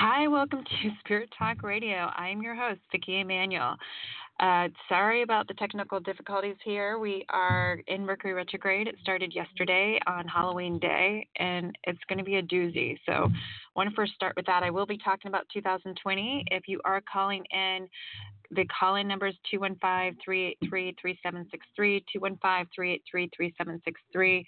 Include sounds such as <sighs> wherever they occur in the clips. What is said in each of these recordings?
Hi, welcome to <laughs> Spirit Talk Radio. I'm your host, Vickie Emanuele. Uh, sorry about the technical difficulties here. We are in Mercury retrograde. It started yesterday on Halloween Day, and it's going to be a doozy. So, I want to first start with that. I will be talking about 2020. If you are calling in, the call in number is 215 383 3763, 215 383 3763.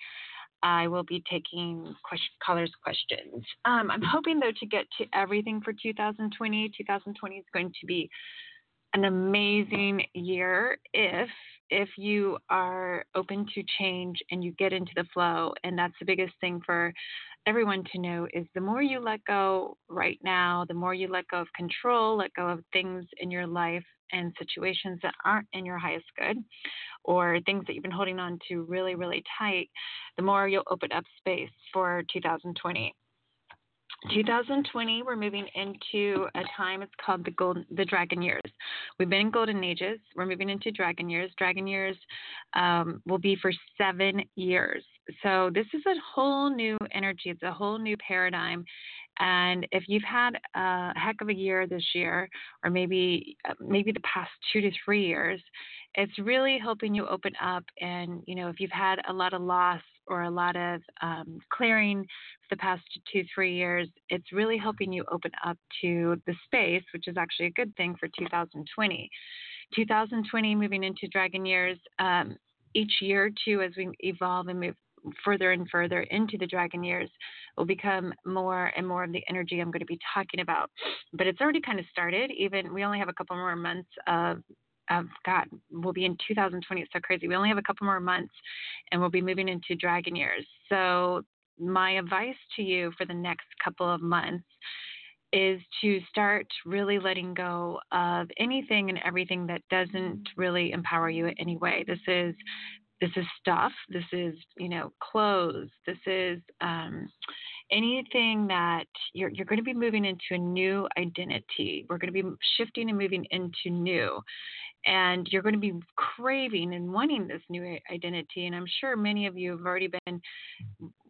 I will be taking question, callers' questions. Um, I'm hoping, though, to get to everything for 2020. 2020 is going to be an amazing year if if you are open to change and you get into the flow and that's the biggest thing for everyone to know is the more you let go right now the more you let go of control let go of things in your life and situations that aren't in your highest good or things that you've been holding on to really really tight the more you'll open up space for 2020 2020, we're moving into a time it's called the golden, the dragon years. We've been in golden ages. We're moving into dragon years. Dragon years um, will be for seven years. So this is a whole new energy. It's a whole new paradigm. And if you've had a heck of a year this year, or maybe uh, maybe the past two to three years, it's really helping you open up. And you know, if you've had a lot of loss or a lot of um, clearing for the past two, three years, it's really helping you open up to the space, which is actually a good thing for 2020. 2020, moving into dragon years, um, each year too, as we evolve and move further and further into the dragon years will become more and more of the energy I'm going to be talking about. But it's already kind of started. Even we only have a couple more months of of God, we'll be in 2020. It's so crazy. We only have a couple more months and we'll be moving into dragon years. So, my advice to you for the next couple of months is to start really letting go of anything and everything that doesn't really empower you in any way. This is this is stuff. This is you know clothes. This is um, anything that you're you're going to be moving into a new identity. We're going to be shifting and moving into new and you're going to be craving and wanting this new identity and i'm sure many of you have already been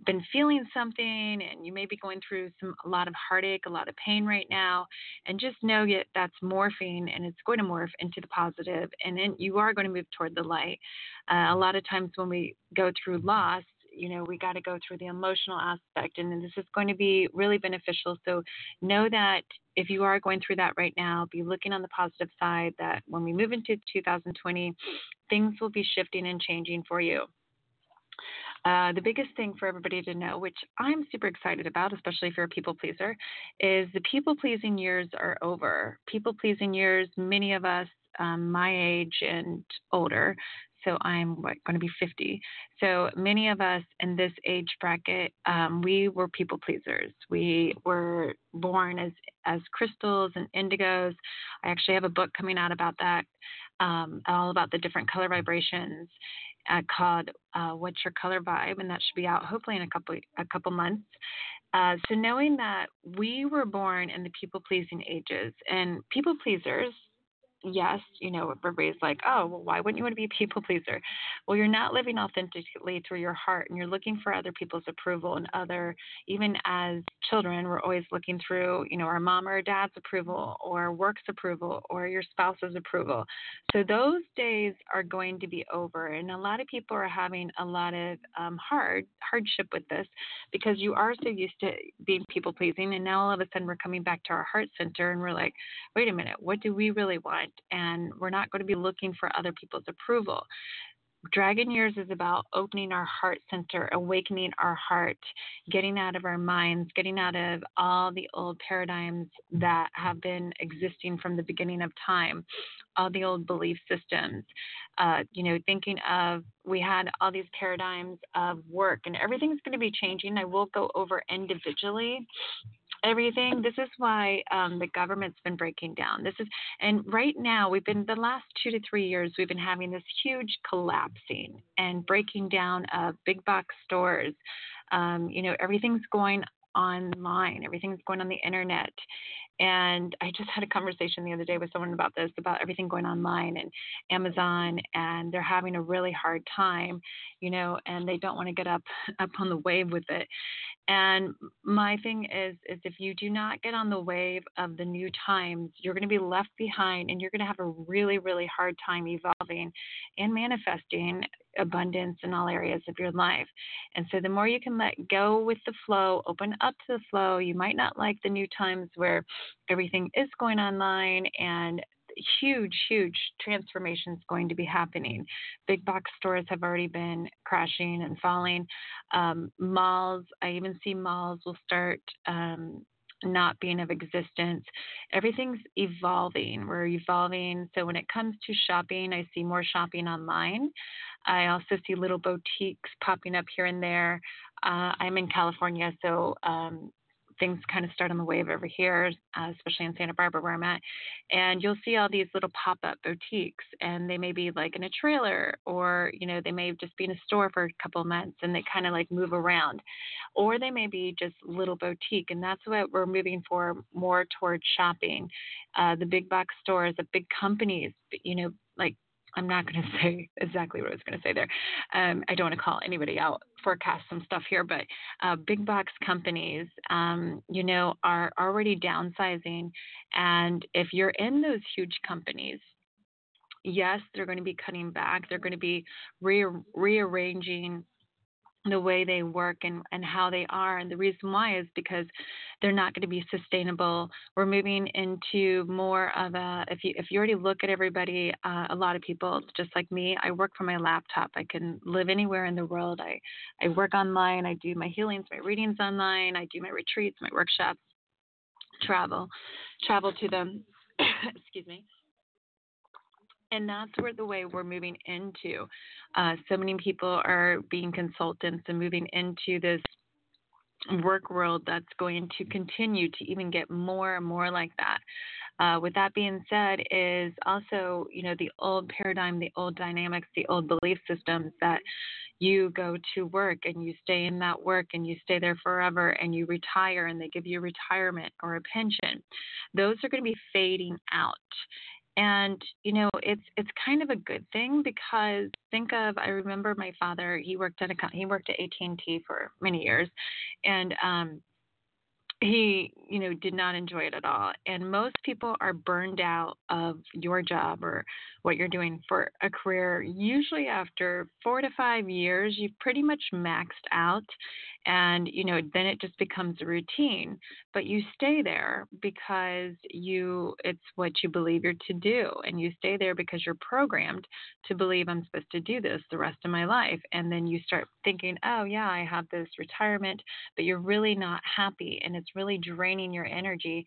been feeling something and you may be going through some a lot of heartache a lot of pain right now and just know that that's morphing and it's going to morph into the positive and then you are going to move toward the light. Uh, a lot of times when we go through loss you know we got to go through the emotional aspect and this is going to be really beneficial. So know that if you are going through that right now be looking on the positive side that when we move into 2020 things will be shifting and changing for you uh, the biggest thing for everybody to know, which I'm super excited about, especially if you're a people pleaser, is the people pleasing years are over. People pleasing years, many of us um, my age and older, so I'm going to be 50. So many of us in this age bracket, um, we were people pleasers. We were born as as crystals and indigos. I actually have a book coming out about that, um, all about the different color vibrations. Uh, called uh, "What's Your Color Vibe," and that should be out hopefully in a couple a couple months. Uh, so knowing that we were born in the people pleasing ages, and people pleasers yes, you know, everybody's like, oh, well, why wouldn't you want to be a people pleaser? Well, you're not living authentically through your heart and you're looking for other people's approval and other, even as children, we're always looking through, you know, our mom or dad's approval or work's approval or your spouse's approval. So those days are going to be over. And a lot of people are having a lot of um, hard hardship with this because you are so used to being people pleasing. And now all of a sudden we're coming back to our heart center and we're like, wait a minute, what do we really want? And we're not going to be looking for other people's approval. Dragon Years is about opening our heart center, awakening our heart, getting out of our minds, getting out of all the old paradigms that have been existing from the beginning of time, all the old belief systems. Uh, you know, thinking of we had all these paradigms of work, and everything's going to be changing. I will go over individually everything. This is why um, the government's been breaking down. This is, and right now we've been the last two to three years we've been having this huge collapsing and breaking down of big box stores. Um, you know, everything's going online, everything's going on the internet. And I just had a conversation the other day with someone about this, about everything going online and Amazon, and they're having a really hard time, you know, and they don't want to get up <laughs> up on the wave with it. And my thing is, is if you do not get on the wave of the new times, you're going to be left behind, and you're going to have a really, really hard time evolving and manifesting abundance in all areas of your life. And so, the more you can let go with the flow, open up to the flow. You might not like the new times where everything is going online and huge, huge transformations going to be happening. Big box stores have already been crashing and falling. Um, malls, I even see malls will start um, not being of existence. Everything's evolving. We're evolving. So when it comes to shopping, I see more shopping online. I also see little boutiques popping up here and there. Uh, I'm in California, so um, things kind of start on the wave over here, uh, especially in Santa Barbara where I'm at. And you'll see all these little pop up boutiques, and they may be like in a trailer, or you know, they may just be in a store for a couple of months, and they kind of like move around, or they may be just little boutique, and that's what we're moving for more towards shopping. Uh, the big box stores, the big companies, you know, like I'm not going <laughs> to say exactly what I was going to say there. Um, I don't want to call anybody out, forecast some stuff here, but uh, big box companies, um, you know, are already downsizing. And if you're in those huge companies, yes, they're going to be cutting back. They're going to be re- rearranging the way they work and, and how they are. And the reason why is because they're not going to be sustainable. We're moving into more of a, if you, if you already look at everybody, uh, a lot of people, just like me, I work from my laptop. I can live anywhere in the world. I, I work online. I do my healings, my readings online. I do my retreats, my workshops, travel, travel to them. <coughs> Excuse me and that's where the way we're moving into. Uh, so many people are being consultants and moving into this work world that's going to continue to even get more and more like that. Uh, with that being said, is also you know the old paradigm, the old dynamics, the old belief systems that you go to work and you stay in that work and you stay there forever and you retire and they give you retirement or a pension. Those are going to be fading out and you know it's it's kind of a good thing because think of i remember my father he worked at a he worked at at&t for many years and um he you know did not enjoy it at all. And most people are burned out of your job or what you're doing for a career. Usually after 4 to 5 years you've pretty much maxed out and you know mm. then it just becomes a routine but you stay there because you it's what you believe you're to do and you stay there because you're programmed to believe I'm supposed to do this the rest of my life and then you start thinking oh yeah I have this retirement but you're really not happy and it's really draining your energy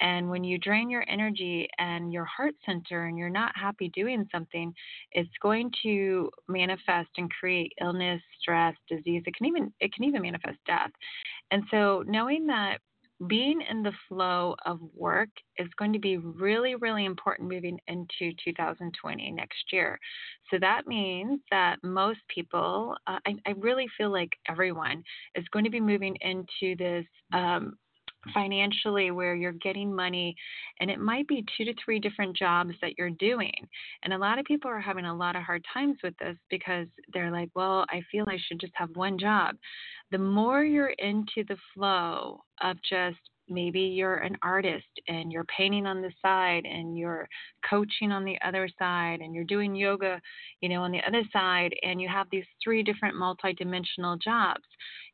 and when you drain your energy and your heart center and you're not happy doing something, it's going to manifest and create illness, stress, disease. It can even it can even manifest death. And so knowing that being in the flow of work is going to be really, really important moving into 2020 next year. So that means that most people, uh, I, I, really feel like everyone is going to be moving into this um, financially where you're getting money and it might be two to three different jobs that you're doing. And a lot of people are having a lot of hard times with this because they're like well i feel i should just have one job. The more you're into the flow of just maybe you're an artist and you're painting on the side and you're coaching on the other side and you're doing yoga you know on the other side and you have these three different multidimensional jobs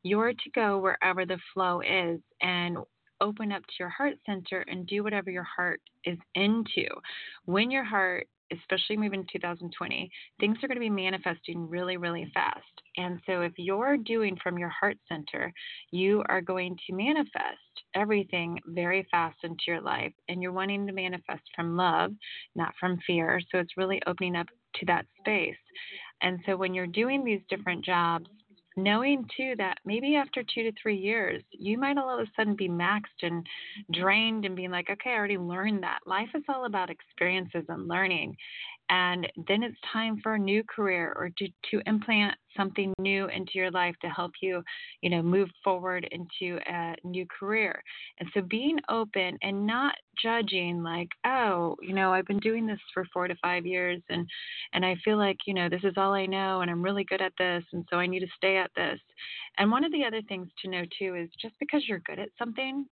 you're to go wherever the flow is and open up to your heart center and do whatever your heart is into when your heart especially moving to 2020, things are going to be manifesting really, really fast. And so, if you're doing from your heart center, you are going to manifest everything very fast into your life. And you're wanting to manifest from love, not from fear. So, it's really opening up to that space. And so, when you're doing these different jobs, knowing too that maybe after two to three years, you might all of a sudden be maxed and drained and being like, okay, I already learned that. Life is all about experiences and learning and then it's time for a new career or to, to implant something new into your life to help you you know move forward into a new career. And so being open and not judging like oh you know i've been doing this for four to five years and and i feel like you know this is all i know and i'm really good at this and so i need to stay at this. And one of the other things to know too is just because you're good at something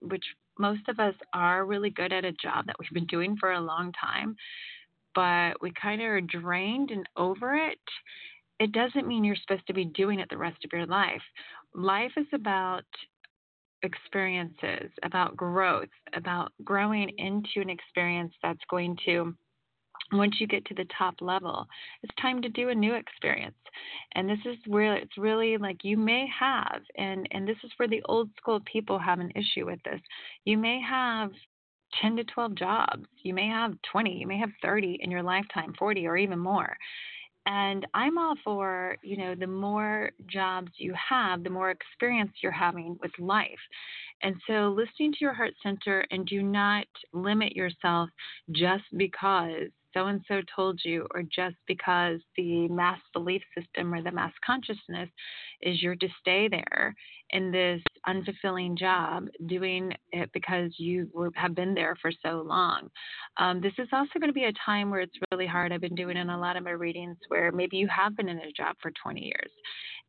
which most of us are really good at a job that we've been doing for a long time but we kind of are drained and over it, it doesn't mean you're supposed to be doing it the rest of your life. Life is about experiences, about growth, about growing into an experience that's going to once you get to the top level, it's time to do a new experience. And this is where it's really like you may have, and, and this is where the old school people have an issue with this. You may have 10 to 12 jobs. You may have 20, you may have 30 in your lifetime, 40 or even more. And I'm all for, you know, the more jobs you have, the more experience you're having with life. And so listening to your heart center and do not limit yourself just because so and so told you, or just because the mass belief system or the mass consciousness is you're to stay there in this unfulfilling job, doing it because you have been there for so long. Um, this is also going to be a time where it's really hard. I've been doing in a lot of my readings where maybe you have been in a job for 20 years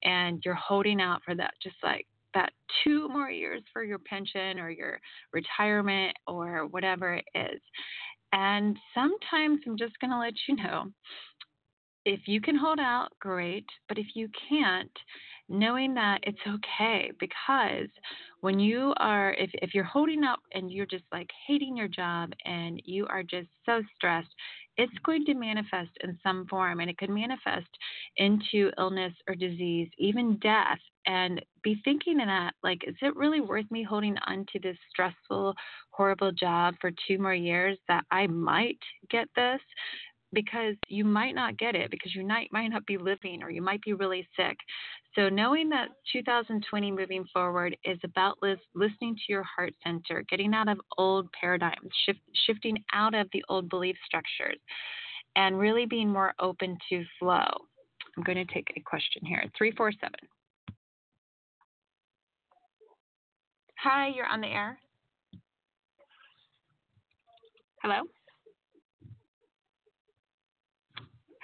and you're holding out for that, just like that two more years for your pension or your retirement or whatever it is. And sometimes I'm just going to let you know if you can hold out, great. But if you can't, knowing that it's okay because when you are if, if you're holding up and you're just like hating your job and you are just so stressed it's going to manifest in some form and it could manifest into illness or disease even death. And be thinking in that like is it really worth me holding on to this stressful horrible job for two more years that i might get this because you might not get it because you might, might not be living or you might be really sick. So, knowing that 2020 moving forward is about lis- listening to your heart center, getting out of old paradigms, shift, shifting out of the old belief structures, and really being more open to flow. I'm going to take a question here 347. Hi, you're on the air. Hello?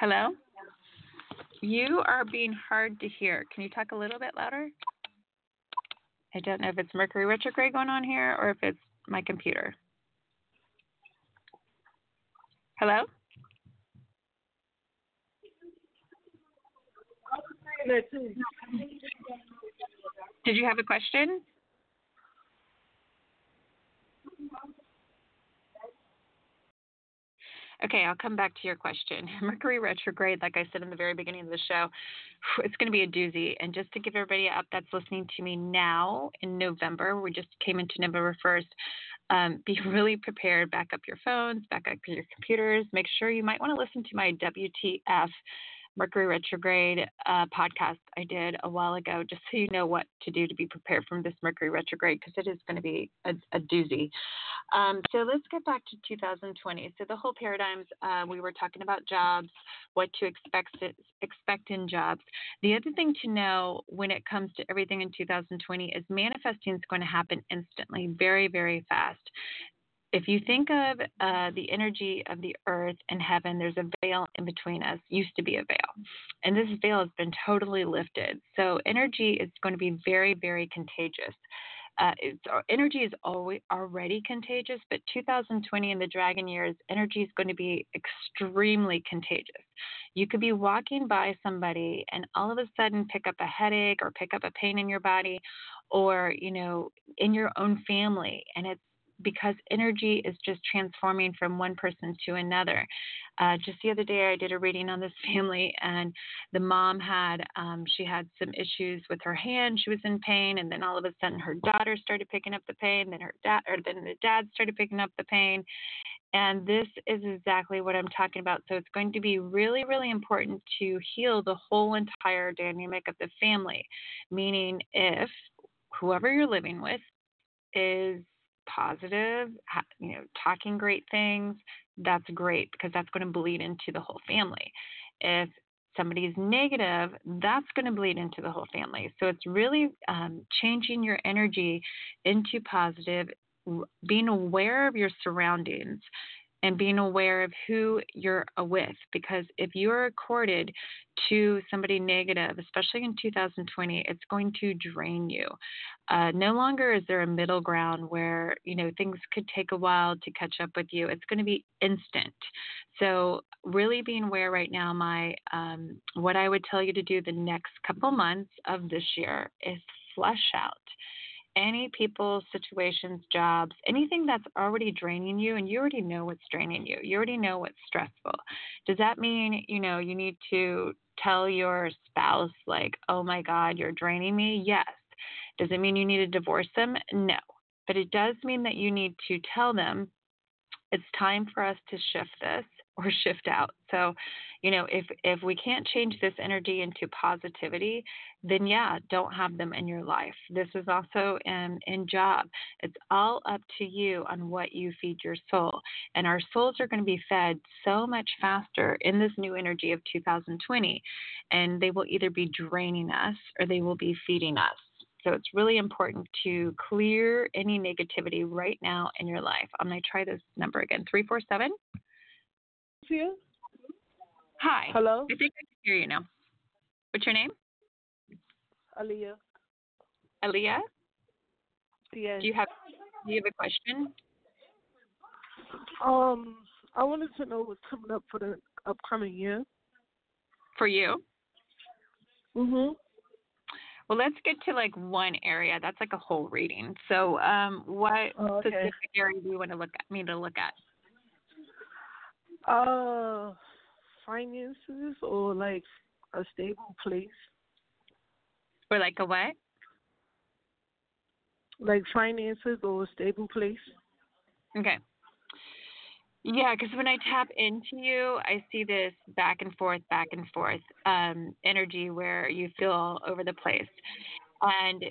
Hello? You are being hard to hear. Can you talk a little bit louder? I don't know if it's Mercury retrograde going on here or if it's my computer. Hello? Did you have a question? Okay, I'll come back to your question. <laughs> Mercury retrograde, like I said in the very beginning of the show, <sighs> it's going to be a doozy. And just to give everybody up that's listening to me now in November, we just came into November 1st. Um, be <laughs> really prepared. Back up your phones, back up your computers. Make sure you might want to listen to my WTF Mercury retrograde uh, podcast I did a while ago, just so you know what to do to be prepared from this Mercury retrograde, because it is going to be a, a doozy. Um, so let's get back to 2020. So the whole paradigms uh, we were talking about jobs, what to expect expect in jobs. The other thing to know when it comes to everything in 2020 is manifesting is going to happen instantly, very very fast if you think of uh, the energy of the earth and heaven, there's a veil in between us, used to be a veil. And this veil has been totally lifted. So energy is going to be very, very contagious. Uh, energy is always already contagious, but 2020 in the dragon years, energy is going to be extremely contagious. You could be walking by somebody and all of a sudden pick up a headache or pick up a pain in your body or, you know, in your own family, and it's because energy is just transforming from one person to another. Uh, just the other day, I did a reading on this <laughs> family, and the mom had um, she had some issues with her hand. She was in pain, and then all of a sudden, her daughter started picking up the pain. Then her dad, or then the dad started picking up the pain. And this is exactly what I'm talking about. So it's going to be really, really important to heal the whole entire dynamic of the family. Meaning, if whoever you're living with is positive, you know, talking great things, that's great because that's going to bleed into the whole family. If somebody is negative, that's going to bleed into the whole family. So it's really um, changing your energy into positive, being aware of your surroundings and being aware of who you're with. Because if you're accorded to somebody negative, especially in 2020, it's going to drain you. Uh, no longer is there a middle ground where you know things could take a while to catch up with you. It's going to be instant. So really being aware right now, my um, what I would tell you to do the next couple months of this year is flush out any people, situations, jobs, anything that's already draining you, and you already know what's draining you. You already know what's stressful. Does that mean, you know, you need to tell your spouse, like, oh my God, you're draining me? Yes. Does it mean you need to divorce them? No. But it does mean that you need to tell them it's time for us to shift this or shift out. So, you know, if if we can't change this energy into positivity, then yeah, don't have them in your life. This is also in in job. It's all up to you on what you feed your soul. And our souls are going to be fed so much faster in this new energy of 2020, and they will either be draining us or they will be feeding us. So it's really important to clear any negativity right now in your life. I'm going to try this number again 347 you? Hi. Hello. I think I can hear you now. What's your name? Aliyah. Aliyah? Yes. Do you have do you have a question? Um, I wanted to know what's coming up for the upcoming year. For you? Mhm. Well, let's get to like one area. That's like a whole reading. So, um, what oh, okay. specific area do you want to look at me to look at? Uh, finances or like a stable place. Or like a what? Like finances or a stable place. Okay. Yeah, because when I tap into you, I see this back and forth, back and forth um, energy where you feel all over the place. And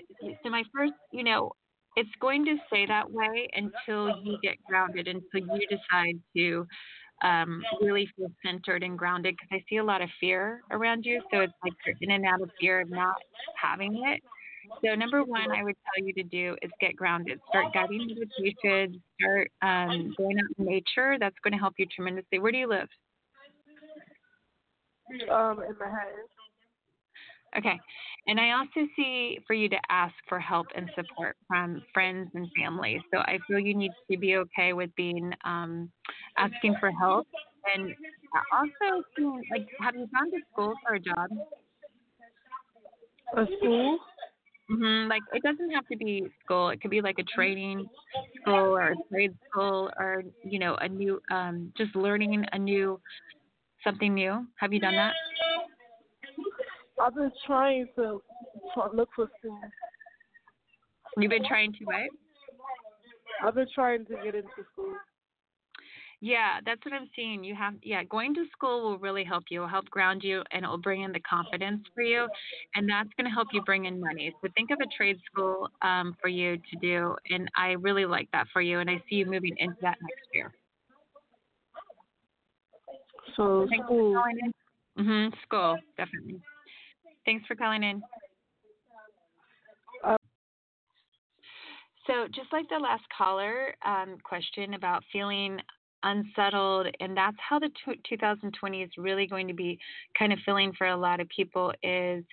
so, my first, you know, it's going to stay that way until you get grounded, until you decide to um, really feel centered and grounded because I see a lot of fear around you. So it's like you're in and out of fear of not having it. So number one, I would tell you to do is get grounded. Start guiding meditation. Start um, going out in nature. That's going to help you tremendously. Where do you live? Um, in Manhattan. Okay. And I also see for you to ask for help and support from friends and family. So I feel you need to be okay with being um, asking for help. And also, like, have you gone to school for a job? A school? Mm-hmm. Like, it doesn't have to be school. It could be like a training school or a trade school or, you know, a new, um, just learning a new, something new. Have you done that? I've been trying to look for school. You've been trying to what? I've been trying to get into school. Yeah, that's what I'm seeing. You have, yeah, going to school will really help you, will help ground you, and it will bring in the confidence for you, and that's going to help you bring in money. So think of a trade school um, for you to do, and I really like that for you, and I see you moving into that next year. So school. for calling in. Mhm, school, definitely. Thanks for calling in. Uh, So, just like the last caller um, question about feeling unsettled, and that's how the tw 2020 is really going to be kind of feeling for a lot of people is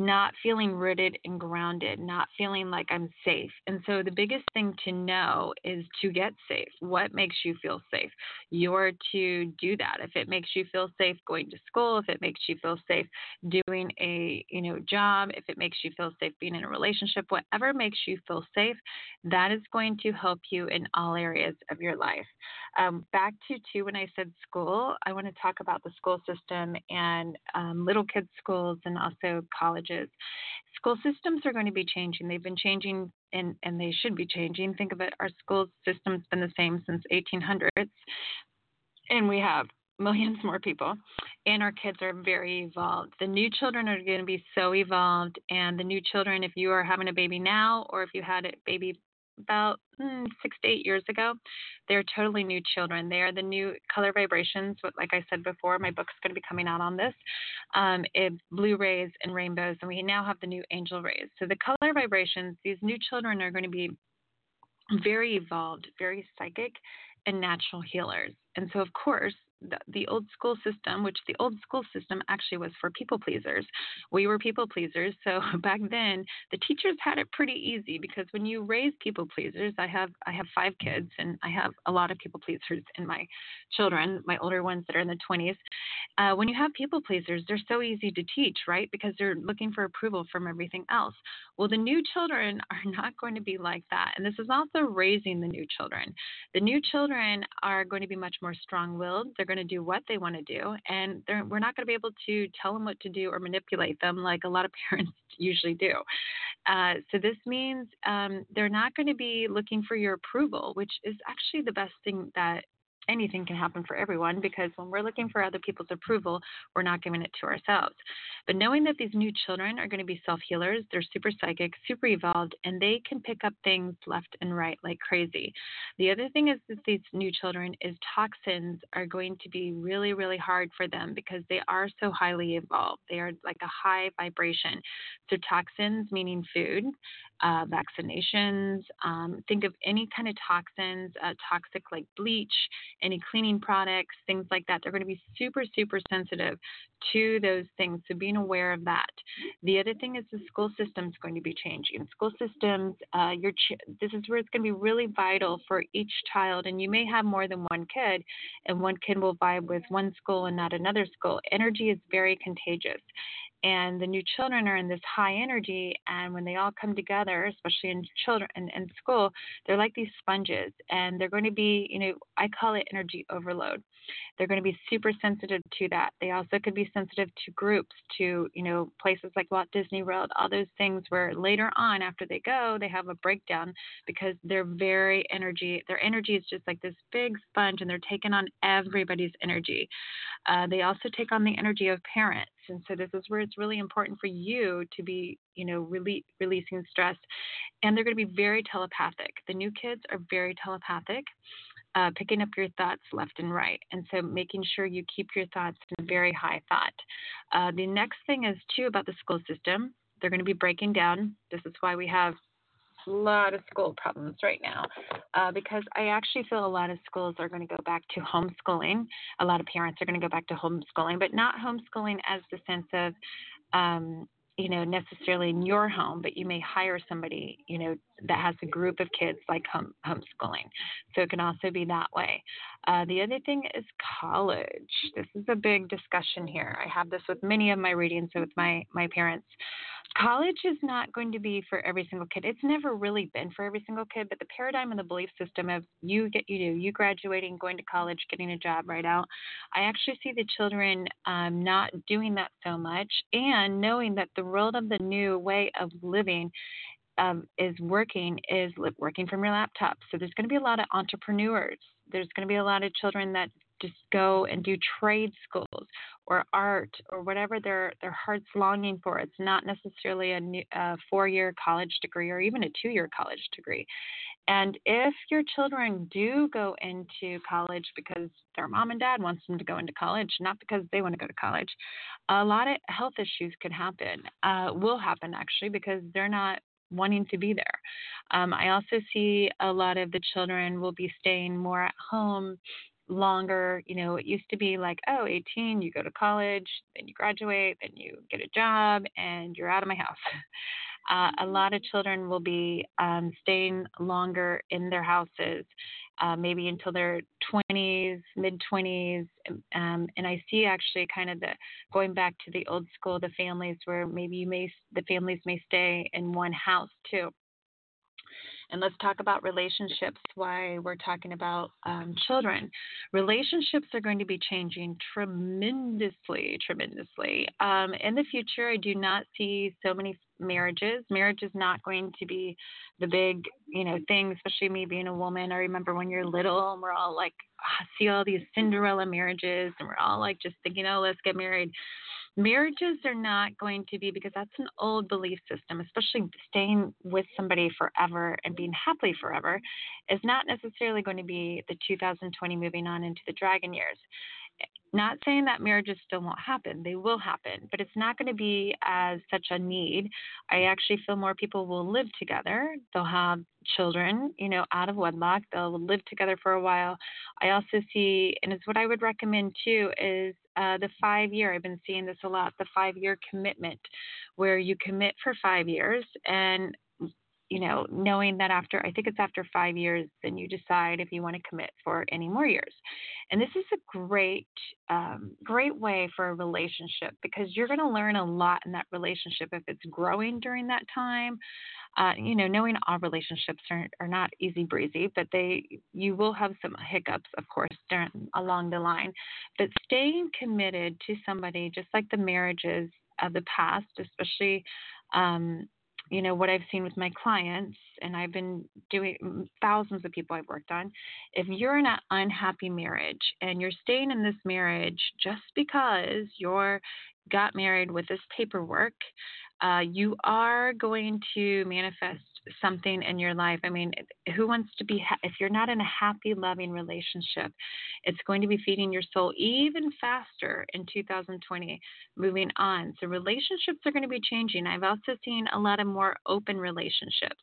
not feeling rooted and grounded, not feeling like I'm safe. And so the biggest thing to know is to get safe. What makes you feel safe? You're to do that. If it makes you feel safe going to school, if it makes you feel safe doing a, you know, job, if it makes you feel safe being in a relationship, whatever makes you feel safe, that is going to help you in all areas of your life. Um, back to two when I said school, I want to talk about the school system and um, little kids schools and also School systems are going to be changing. They've been changing and, and they should be changing. Think of it, our school system's been the same since 1800s, and we have millions more people, and our kids are very evolved. The new children are going to be so evolved, and the new children, if you are having a baby now or if you had a baby about mm, six to eight years ago. They're totally new children. They are the new color vibrations. Like I said before, my book's going to be coming out on this. Um, it, blue rays and rainbows, and we now have the new angel rays. So the color vibrations, these new children are going to be very evolved, very psychic, and natural healers. And so, of course, the, old school system, which the old school system actually was for people pleasers. We were people pleasers. So <laughs> back then, the teachers had it pretty easy because when you raise people pleasers, I have I have five kids and I have a lot of people pleasers in my children, my older ones that are in the 20s. Uh, when you have people pleasers, they're so easy to teach, right? Because they're looking for approval from everything else. Well, the new children <laughs> are not going to be like that. And this is also raising the new children. The new children are going to be much more strong willed. They're going to do what they want to do. And we're not going to be able to tell them what to do or manipulate them like a lot of <laughs> parents usually do. Uh, so this means um, they're not going to be looking for your approval, which is actually the best thing that anything can happen for everyone because when we're looking for other people's approval, we're not giving it to ourselves. But knowing that these new children are going to be self healers, they're super psychic, super evolved, and they can pick up things left and right like crazy. The other thing is that these new children is toxins are going to be really, really hard for them because they are so highly evolved. They are like a high vibration. So toxins meaning food, uh, vaccinations. Um, think of any kind of toxins, uh, toxic like bleach, any cleaning products, things like that. They're going to be super, super sensitive to those things. So being aware of that. The other thing is the school system is going to be changing. School systems, uh, your ch- this is where it's going to be really vital for each child. And you may have more than one kid, and one kid will vibe with one school and not another school. Energy is very contagious and the new children are in this high energy and when they all come together especially in children in, in school they're like these sponges and they're going to be you know i call it energy overload they're going to be super sensitive to that they also could be sensitive to groups to you know places like walt disney world all those things where later on after they go they have a breakdown because they're very energy their energy is just like this big sponge and they're taking on everybody's energy uh, they also take on the energy of parents and so this is where it's really important for you to be, you know, rele- releasing stress. And they're going to be very telepathic. The new kids are very telepathic. Uh, picking up your thoughts left and right. And so making sure you keep your thoughts in very high thought. Uh, the next thing is, too, about the school system. They're going to be breaking down. This is why we have a lot of school problems right now uh, because I actually feel a lot of schools are going to go back to homeschooling. A lot of parents are going to go back to homeschooling, but not homeschooling as the sense of, um, you know, necessarily in your home, but you may hire somebody, you know, that has a group of kids like home, homeschooling. So it can also be that way. Uh, the other thing is college. This is a big discussion here. I have this with many of my readings with my, my parents college is not going to be for every single kid. It's never really been for every single kid, but the paradigm and the belief system of you get you do you graduating, going to college, getting a job right out. I actually see the children um, not doing that so much, and knowing that the world of the new way of living um, is working is working from your laptop. So there's going to be a lot of entrepreneurs there's going to be a lot of children that just go and do trade schools or art or whatever their their heart's longing for. It's not necessarily a, a four-year college degree or even a two-year college degree. And if your children do go into college because their mom and dad wants them to go into college, not because they want to go to college, a lot of health issues could happen. Uh, will happen actually because they're not wanting to be there. Um, I also see a lot of the children will be staying more at home longer. You know, it used to be like, oh, 18, you go to college, then you graduate, then you get a job, and you're out of my house. <laughs> Uh, a lot of children will be um, staying longer in their houses, uh, maybe until their 20s, mid 20s. Um, and I see actually kind of the going back to the old school, the families where maybe you may the families may stay in one house too. And let's talk about relationships, why we're talking about um, children. Relationships are going to be changing tremendously, tremendously. Um, in the future, I do not see so many marriages. Marriage is not going to be the big, you know, thing, especially me being a woman. I remember when you're little and we're all like, ah, see all these Cinderella marriages and we're all like just thinking, oh, let's get married marriages are not going to be because that's an old belief system, especially staying with somebody forever and being happily forever is not necessarily going to be the 2020 moving on into the dragon years. Not saying that marriages still won't happen, they will happen, but it's not going to be as such a need. I actually feel more people will live together. They'll have children, you know, out of wedlock. They'll live together for a while. I also see, and it's what I would recommend too, is uh, the five year. I've been seeing this a lot. The five year commitment, where you commit for five years and you know, knowing that after, I think it's after five years, then you decide if you want to commit for any more years. And this is a great, um, great way for a relationship because you're going to learn a lot in that relationship if it's growing during that time. Uh, you know, knowing all relationships are, are not easy breezy, but they, you will have some hiccups, of course, during, along the line. But staying committed to somebody, just like the marriages of the past, especially um, you know what I've seen with my clients, and I've been doing thousands of people I've worked on. If you're in an unhappy marriage and you're staying in this marriage just because you're got married with this paperwork, uh, you are going to manifest something in your life. I mean, who wants to be, ha- if you're not in a happy, loving relationship, it's going to be feeding your soul even faster in 2020 moving on. So relationships are going to be changing. I've also seen a lot of more open relationships.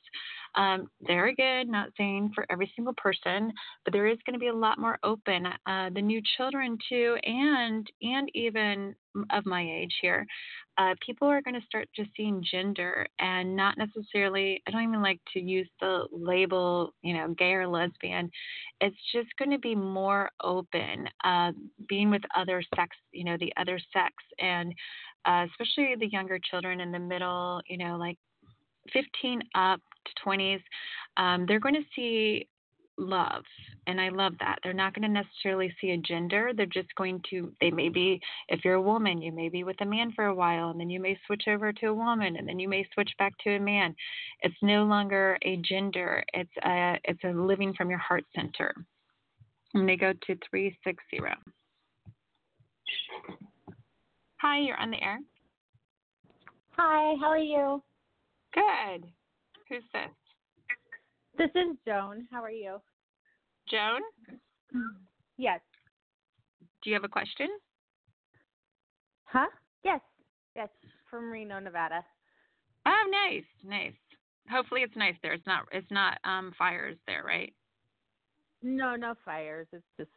Um, there again, not saying for every single person, but there is going to be a lot more open. Uh, the new children too, and and even of my age here, uh, people are going to start just seeing gender and not necessarily. I don't even like to use the label, you know, gay or lesbian. It's just going to be more open, uh, being with other sex, you know, the other sex, and uh, especially the younger children in the middle, you know, like 15 up to 20s, um, they're going to see love. And I love that. They're not going to necessarily see a gender. They're just going to, they may be, if you're a woman, you may be with a man for a while, and then you may switch over to a woman, and then you may switch back to a man. It's no longer a gender, it's a, it's a living from your heart center. And they go to 360. Hi, you're on the air. Hi, how are you? Good. Who's this? This is Joan. How are you? Joan? Yes. Do you have a question? Huh? Yes. Yes, from Reno, Nevada. Oh, nice, nice. Hopefully it's nice there. It's not it's not um fires there, right? No, no fires. It's just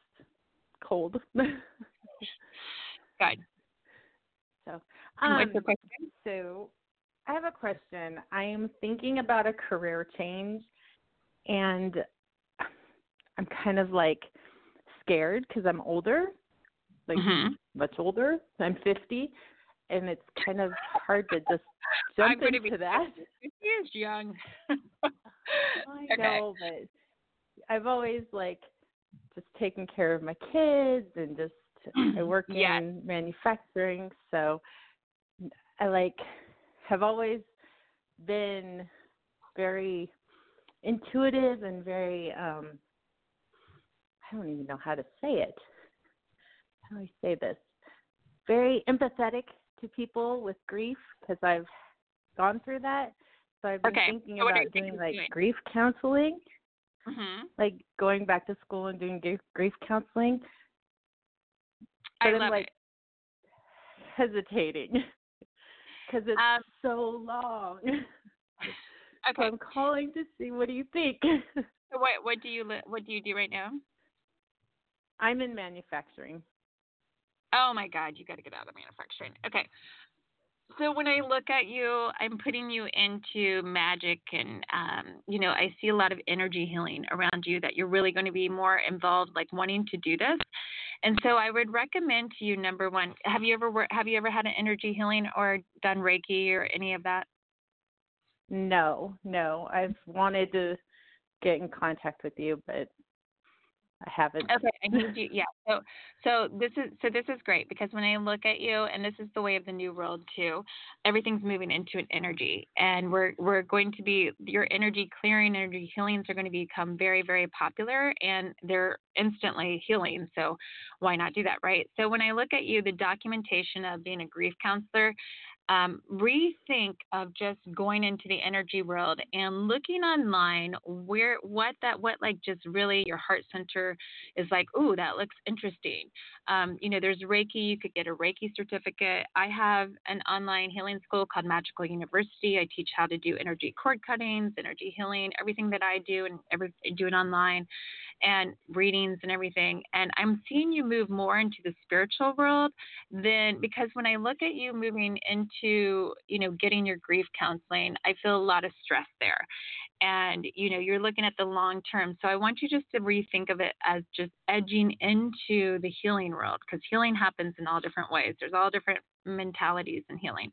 cold. <laughs> Good. So, um, what's your question? so I have a question. I am thinking about a career change, and I'm kind of like scared because I'm older, like Mhm. much older. I'm 50, and it's kind of hard to just I'm jump into be that. He is young. I <laughs> Okay. know, but I've always like just taken care of my kids and just I work <clears throat> Yes. in manufacturing, so I like have always been very intuitive and very um I don't even know how to say it. How do I say this? Very empathetic to people with grief because I've gone through that. So I've been Okay, thinking so about doing like doing? grief counseling, hmm like going back to school and doing grief, grief counseling. I But I'm love like it. hesitating because it's Um, so long. So <laughs> Okay. I'm calling to see what do you think. <laughs> So what what do you what do you do right now? I'm in manufacturing. Oh my God, you got to get out of manufacturing. Okay. So when I look at you, I'm putting you into magic, and um, you know, I see a lot of energy healing around you that you're really going to be more involved, like wanting to do this. And so I would recommend to you number one. Have you ever have you ever had an energy healing or done Reiki or any of that? No, no. I've wanted to get in contact with you, but I haven't. Okay, I need you. Yeah. So, so this is so this is great because when I look at you, and this is the way of the new world too, everything's moving into an energy, and we're we're going to be your energy clearing, energy healings are going to become very very popular, and they're instantly healing. So, why not do that, right? So when I look at you, the documentation of being a grief counselor. Um, rethink of just going into the energy world and looking online where what that what like just really your heart center is like, ooh, that looks interesting. Um, you know, there's Reiki. You could get a Reiki certificate. I have an online healing school called Magical University. I teach how to do energy cord cuttings, energy healing, everything that I do, and every do it online, and readings and everything. And I'm seeing you move more into the spiritual world than because when I look at you moving into, you know, getting your grief counseling, I feel a lot of stress there. And you know you're looking at the long term so i want you just to rethink of it as just edging into the healing world because healing happens in all different ways. There's all different mentalities in healing.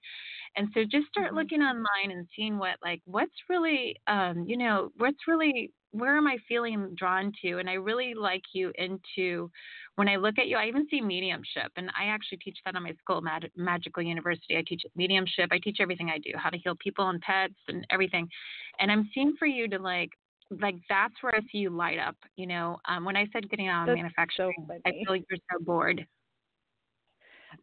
And so just start Mhm. looking online and seeing what like what's really um you know what's really where am i feeling drawn to and i really like you into when i look at you i even see mediumship and i actually teach that on my school Mag- magical university i teach mediumship i teach everything i do how to heal people and pets and everything and i'm seeing for you to like like that's where i see you light up you know um when i said getting out of That's manufacturing so i feel like you're so bored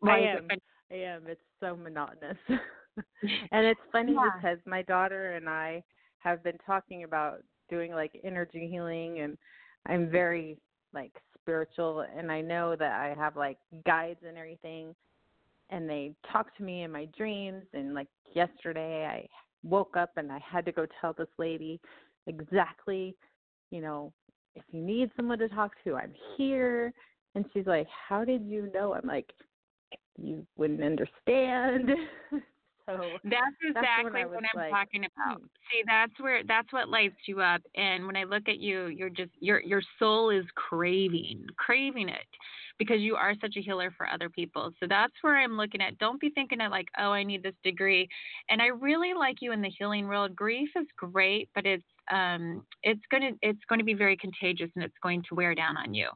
I Why am. I am. It's so monotonous. <laughs> and it's funny Yeah. because my daughter and I have been talking about doing like energy healing and I'm very like spiritual and I know that I have like guides and everything and they talk to me in my dreams and like yesterday I woke up and I had to go tell this lady exactly, you know, if you need someone to talk to, I'm here. And she's like, How did you know? I'm like, You wouldn't understand. <laughs> so That's exactly I what was I'm like, talking about. hmm. See, that's where that's what lights you up. And when I look at you, you're just your your soul is craving, craving it because you are such a healer for other people. So that's where I'm looking at. Don't be thinking at like, oh, I need this degree. And I really like you in the healing world. Grief is great, but it's um it's gonna it's going to be very contagious and it's going to wear down on you.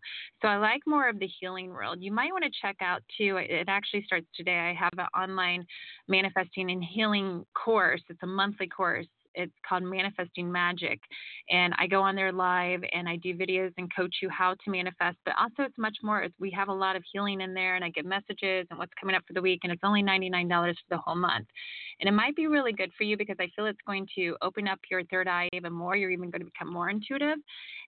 So I like more of the healing world. You might want to check out too. It actually starts today. I have an online manifesting and healing course. It's a monthly course. It's called Manifesting Magic. And I go on there live and I do videos and coach you how to manifest. But also, it's much more, it's, we have a lot of healing in there and I give messages and what's coming up for the week. And it's only $99 for the whole month. And it might be really good for you because I feel it's going to open up your third eye even more. You're even going to become more intuitive.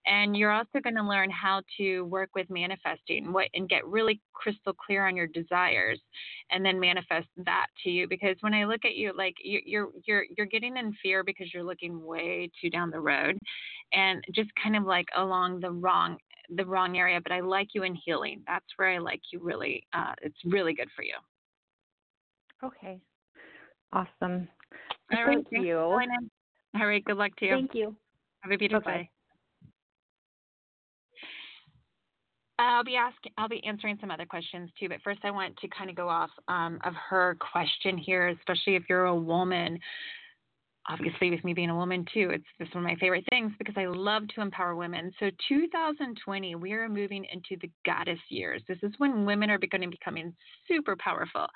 And you're also going to learn how to work with manifesting what and get really crystal clear on your desires and then manifest that to you because when i look at you like you, you're you're you're getting in fear because you're looking way too down the road and just kind of like along the wrong the wrong area but i like you in healing that's where i like you really uh it's really good for you Okay. Awesome. all right Thank you. for calling in. all right good luck to you Thank you. have a beautiful Bye-bye. day I'll be asking, I'll be answering some other questions too, but first I want to kind of go off um, of her question here, especially if you're a woman. Obviously, with me being a woman too, it's just one of my favorite things because I love to empower women. So, 2020, we are moving into the goddess years. This is when women are going to becoming super powerful.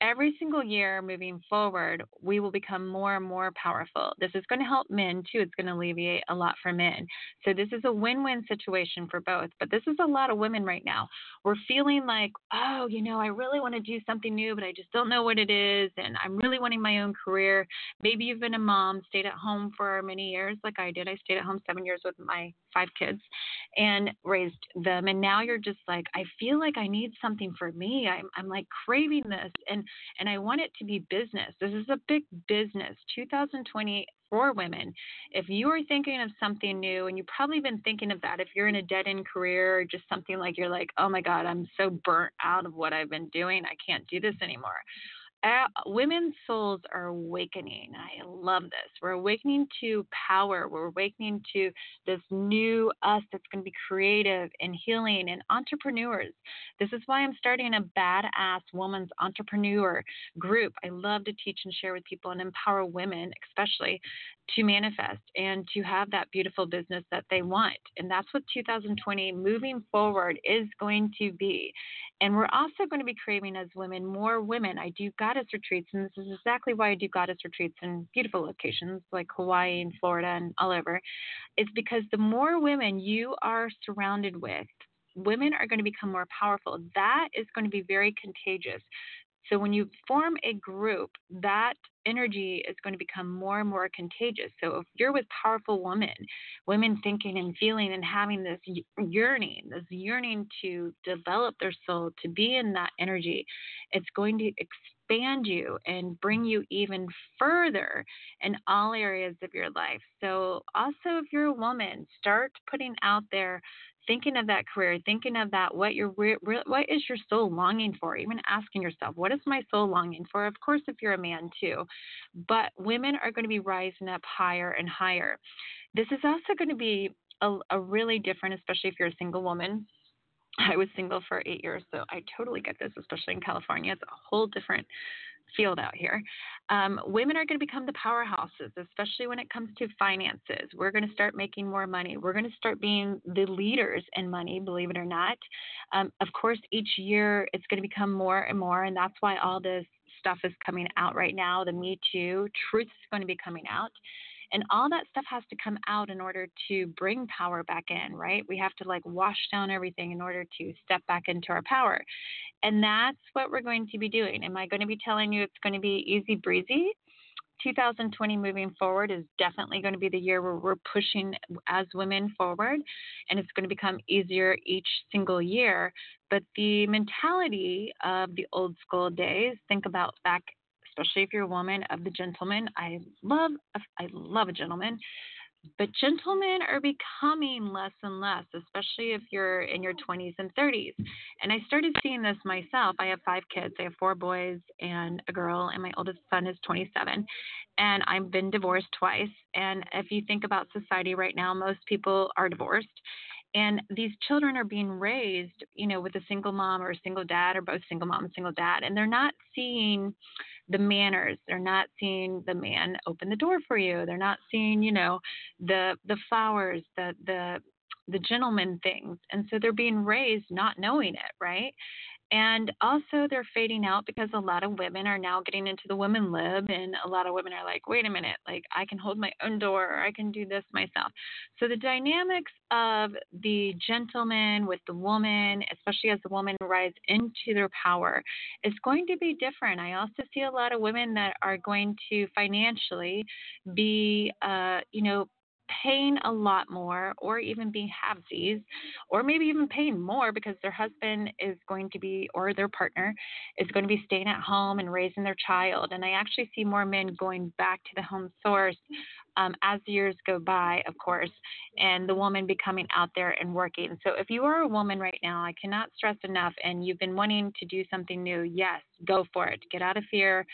Every single year moving forward, we will become more and more powerful. This is going to help men too. It's going to alleviate a lot for men. So this is a win-win situation for both. But this is a lot of women right now. We're feeling like, oh, you know, I really want to do something new, but I just don't know what it is, and I'm really wanting my own career. Maybe you've been a mom, stayed at home for many years, like I did. I stayed at home seven years with my five kids, and raised them. And now you're just like, I feel like I need something for me. I'm, I'm like craving this, and and I want it to be business. This is a big business. 2020 for women. If you are thinking of something new, and you've probably been thinking of that, if you're in a dead end career or just something like you're like, oh my God, I'm so burnt out of what I've been doing, I can't do this anymore uh, women's souls are awakening. I love this. We're awakening to power. We're awakening to this new us that's going to be creative and healing and entrepreneurs. This is why I'm starting a badass woman's entrepreneur group. I love to teach and share with people and empower women, especially to manifest and to have that beautiful business that they want. And that's what 2020 moving forward is going to be. And we're also going to be craving as women more women. I do goddess retreats, and this is exactly why I do goddess retreats in beautiful locations like Hawaii and Florida and all over. It's because the more women you are surrounded with, women are going to become more powerful. That is going to be very contagious. So when you form a group, that energy is going to become more and more contagious. So if you're with powerful women, women thinking and feeling and having this yearning, this yearning to develop their soul, to be in that energy, it's going to expand you and bring you even further in all areas of your life. So also if you're a woman, start putting out there thinking of that career, thinking of that, what your what is your soul longing for? Even asking yourself, what is my soul longing for? Of course, if you're a man too, but women are going to be rising up higher and higher. This is also going to be a, a really different, especially if you're a single woman. I was single for eight years, so I totally get this, especially in California. It's a whole different field out here. Um, women are going to become the powerhouses, especially when it comes to finances. We're going to start making more money. We're going to start being the leaders in money, believe it or not. Um, of course, each year it's going to become more and more, and that's why all this stuff is coming out right now. The Me Too truth is going to be coming out. And all that stuff has to come out in order to bring power back in, right? We have to like wash down everything in order to step back into our power. And that's what we're going to be doing. Am I going to be telling you it's going to be easy breezy? 2020 moving forward is definitely going to be the year where we're pushing as women forward and it's going to become easier each single year but the mentality of the old school days think about back especially if you're a woman of the gentleman. I love I love a gentleman. But gentlemen are becoming less and less, especially if you're in your 20s and 30s. And I started seeing this myself. I have five kids. I have four boys and a girl, and my oldest son is 27. And I've been divorced twice. And if you think about society right now, most people are divorced and these children are being raised you know with a single mom or a single dad or both single mom and single dad and they're not seeing the manners. They're not seeing the man open the door for you. They're not seeing you know the the flowers the the the gentleman things. And so they're being raised not knowing it right and also, they're fading out because a lot of women are now getting into the women lib, and a lot of women are like, wait a minute, like I can hold my own door, or I can do this myself. So, the dynamics of the gentleman with the woman, especially as the woman rise into their power, is going to be different. I also see a lot of women that are going to financially be, uh, you know, paying a lot more or even being halvesies or maybe even paying more because their husband is going to be or their partner is going to be staying at home and raising their child. And i actually see more men going back to the home source um, as years go by of course and the woman becoming out there and working. So if you are a woman right now i cannot stress enough and you've been wanting to do something new yes go for it. Get out of fear.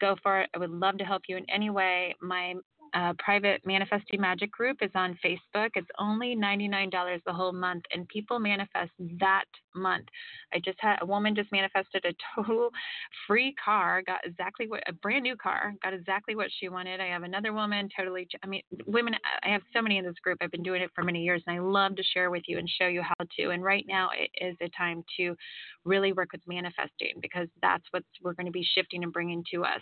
Go for it. I would love to help you in any way. My uh, private manifesting magic group is on Facebook. It's only $99 the whole month, and people manifest that month. I just had a woman just manifested a total <laughs> free car, got exactly what a brand new car, got exactly what she wanted. I have another woman totally. I mean, women. I have so many in this group. I've been doing it for many years, and I love to share with you and show you how to. And right now, it is a time to really work with manifesting because that's what we're going to be shifting and bringing to us.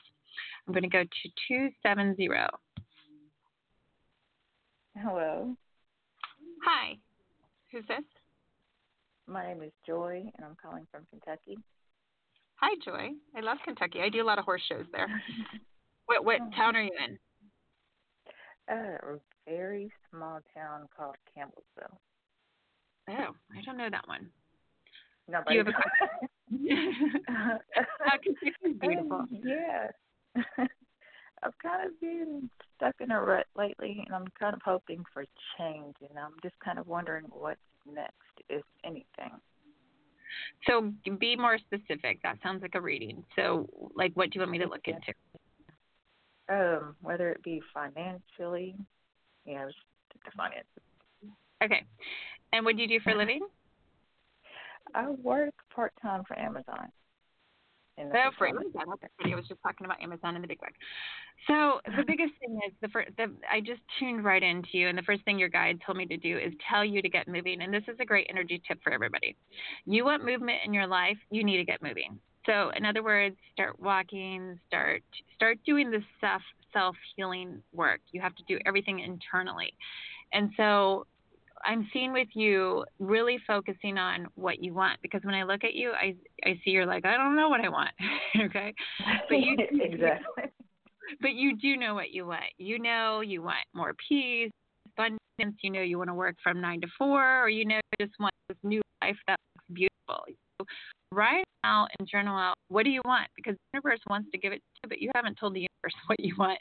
I'm going to go to 270. Hello, Hi. Who's this? my name is Joy, and I'm calling from Kentucky. Hi, Joy. I love Kentucky. I do a lot of horse shows there. <laughs> What what town are you in? Uh, a very small town called Campbellsville. Oh, I don't know that one. Nobody. you have a Oh, Kentucky's <laughs> <laughs> beautiful. Um, yeah. I've kind of been stuck in a rut lately, and I'm kind of hoping for change, and I'm just kind of wondering what's next, if anything. So be more specific. That sounds like a reading. So, like, what do you want me to look into? Um, whether it be financially, you know, just the finances. Okay. And what do you do for a living? I work part time for Amazon. In the Oh, for Amazon. I was just talking about Amazon and the big bag. So the biggest thing is the first. The, I just tuned right into you, and the first thing your guide told me to do is tell you to get moving. And this is a great energy tip for everybody. You want movement in your life, you need to get moving. So in other words, start walking, start start doing the self self healing work. You have to do everything internally, and so I'm seeing with you really focusing on what you want because when I look at you, I I see you're like I don't know what I want, <laughs> okay, but you <laughs> exactly. <laughs> but you do know what you want. You know you want more peace, abundance. You know you want to work from nine to four, or you know you just want this new life that looks beautiful. So write out and journal out what do you want because the universe wants to give it to you, but you haven't told the universe what you want.